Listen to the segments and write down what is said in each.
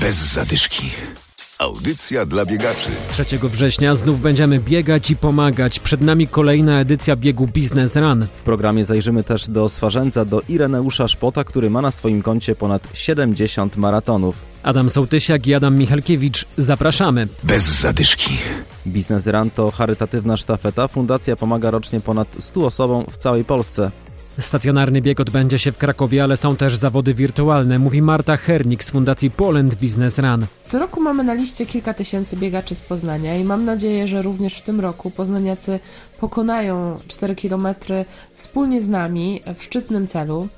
Bez zadyszki. Audycja dla biegaczy. 3 września znów będziemy biegać i pomagać. Przed nami kolejna edycja biegu Business Run. W programie zajrzymy też do Swarzędza, do Ireneusza Szpota, który ma na swoim koncie ponad 70 maratonów. Adam Sołtysiak i Adam Michalkiewicz. Zapraszamy. Bez zadyszki. Biznes Run to charytatywna sztafeta. Fundacja pomaga rocznie ponad 100 osobom w całej Polsce. Stacjonarny bieg odbędzie się w Krakowie, ale są też zawody wirtualne, mówi Marta Hernik z Fundacji Poland Business Run. Co roku mamy na liście kilka tysięcy biegaczy z Poznania i mam nadzieję, że również w tym roku poznaniacy pokonają 4 km wspólnie z nami w szczytnym celu.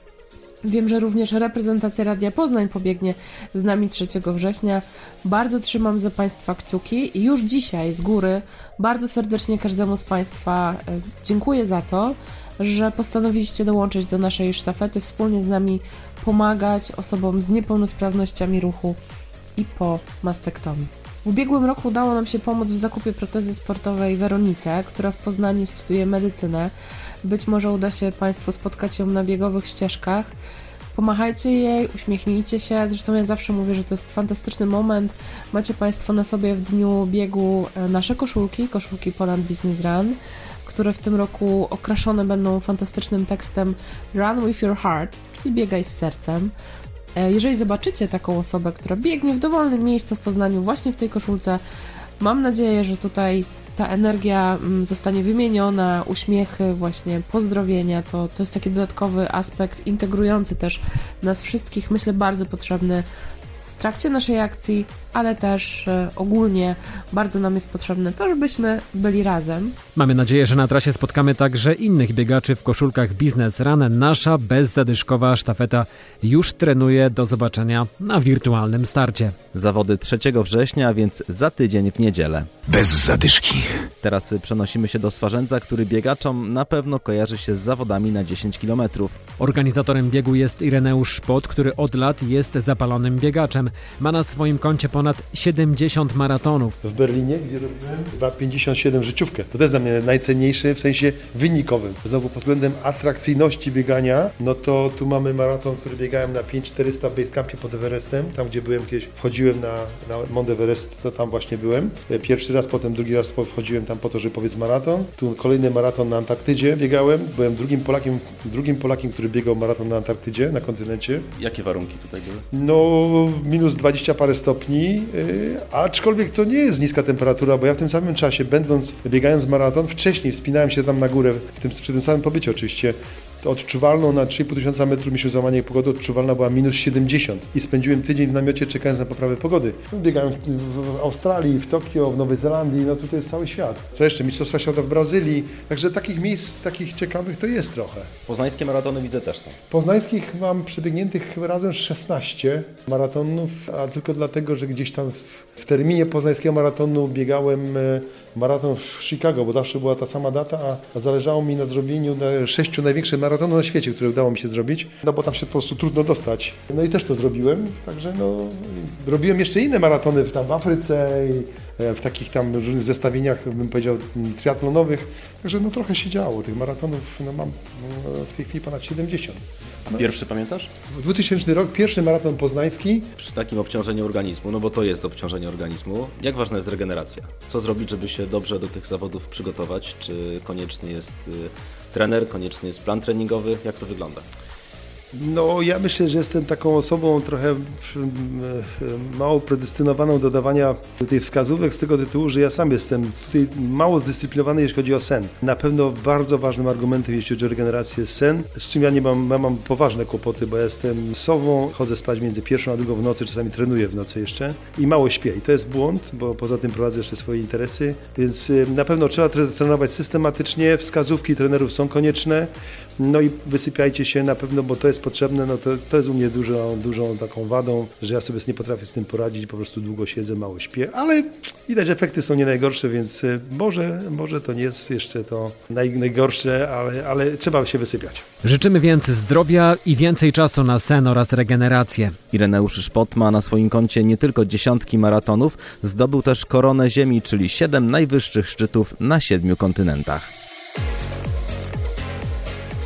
Wiem, że również reprezentacja Radia Poznań pobiegnie z nami 3 września. Bardzo trzymam za Państwa kciuki i już dzisiaj z góry bardzo serdecznie każdemu z Państwa e, dziękuję za to, że postanowiliście dołączyć do naszej sztafety, wspólnie z nami pomagać osobom z niepełnosprawnościami ruchu i po mastektomii. W ubiegłym roku udało nam się pomóc w zakupie protezy sportowej Weronice, która w Poznaniu studiuje medycynę. Być może uda się Państwu spotkać ją na biegowych ścieżkach. Pomachajcie jej, uśmiechnijcie się. Zresztą ja zawsze mówię, że to jest fantastyczny moment. Macie Państwo na sobie w dniu biegu e, nasze koszulki, koszulki Poland Business Run które w tym roku okraszone będą fantastycznym tekstem Run with your heart, czyli biegaj z sercem. E, jeżeli zobaczycie taką osobę, która biegnie w dowolnym miejscu w Poznaniu, właśnie w tej koszulce, mam nadzieję, że tutaj ta energia mm, zostanie wymieniona, uśmiechy, właśnie pozdrowienia, to, to jest taki dodatkowy aspekt integrujący też nas wszystkich, myślę bardzo potrzebny trakcie naszej akcji, ale też e, ogólnie bardzo nam jest potrzebne to, żebyśmy byli razem. Mamy nadzieję, że na trasie spotkamy także innych biegaczy w koszulkach Business Run. Nasza bezzadyszkowa sztafeta już trenuje. Do zobaczenia na wirtualnym starcie. Zawody 3 września, a więc za tydzień w niedzielę. Bez zadyszki. Teraz przenośmy się do Swarzędza, który biegaczom na pewno kojarzy się z zawodami na 10 km. Organizatorem biegu jest Ireneusz Szpot, który od lat jest zapalonym biegaczem. Ma na swoim koncie ponad 70 maratonów. w Berlinie, gdzie robiłem 2,57 życiówkę. To jest dla mnie najcenniejszy w sensie wynikowym. Znowu pod względem atrakcyjności biegania, no to tu mamy maraton, który biegałem na 5400 w Basecampie pod Everestem, tam gdzie byłem kiedyś, wchodziłem na, na Mount Everest, to tam właśnie byłem. E, Pierwszy raz, potem drugi raz wchodziłem tam po to, żeby powiedz maraton. Tu kolejny maraton na Antarktydzie biegałem, byłem drugim Polakiem, drugim Polakiem, który biegał maraton na Antarktydzie, na kontynencie. Jakie warunki tutaj były? No, minus 20 parę stopni, yy, aczkolwiek to nie jest niska temperatura, bo ja w tym samym czasie, będąc, biegając maraton, wcześniej wspinałem się tam na górę, w tym, przy tym samym pobycie oczywiście, to odczuwalną na 3,5 tysiąca metrów mieliśmy załamanie pogody, odczuwalna była minus 70 i spędziłem tydzień w namiocie czekając na poprawę pogody. Biegałem w, Australii, w Tokio, w Nowej Zelandii, no tutaj jest cały świat. Co jeszcze? Mistrzostwa świata w Brazylii, także takich miejsc, takich ciekawych to jest trochę. Poznańskie maratony widzę też są. Poznańskich mam przebiegniętych razem 16 maratonów, a tylko dlatego, że gdzieś tam w, terminie poznańskiego maratonu biegałem e, maraton w Chicago, bo zawsze była ta sama data, a- a zależało mi na zrobieniu na sześciu największych maratonów na świecie, które udało mi się zrobić, no bo tam się po prostu trudno dostać. No i też to zrobiłem, także no robiłem jeszcze inne maratony tam w Afryce e, w takich tam różnych zestawieniach, bym powiedział, triatlonowych, także no trochę się działo. Tych maratonów no, mam no, w tej chwili ponad 70. A pierwszy pamiętasz? W 2000 rok pierwszy maraton poznański. Przy takim obciążeniu organizmu, no bo to jest obciążenie organizmu, jak ważna jest regeneracja? Co zrobić, żeby się dobrze do tych zawodów przygotować? Czy konieczny jest y, trener, konieczny jest plan treningowy? Jak to wygląda? No ja myślę, że jestem taką osobą trochę e, mało predestynowaną do dawania tych wskazówek z tego tytułu, że ja sam jestem tutaj mało zdyscyplinowany, jeśli chodzi o sen. Na pewno bardzo ważnym argumentem, jeśli chodzi o regenerację, sen, z czym ja nie mam, ja mam poważne kłopoty, bo ja jestem sową, chodzę spać między pierwszą a drugą w nocy, czasami trenuję w nocy jeszcze i mało śpię. I to jest błąd, bo poza tym prowadzę jeszcze swoje interesy, więc y, na pewno trzeba tre- trenować systematycznie, wskazówki trenerów są konieczne, no i wysypiajcie się na pewno, bo to jest potrzebne, no to, to jest u mnie dużą, dużą taką wadą, że ja sobie nie potrafię z tym poradzić, po prostu długo siedzę, mało śpię, ale widać, że efekty są nie najgorsze, więc y, może, może to nie jest jeszcze to naj, najgorsze, ale, ale trzeba się wysypiać. Życzymy więc zdrowia i więcej czasu na sen oraz regenerację. Ireneusz Szpot ma na swoim koncie nie tylko dziesiątki maratonów, zdobył też koronę Ziemi, czyli siedem najwyższych szczytów na siedmiu kontynentach.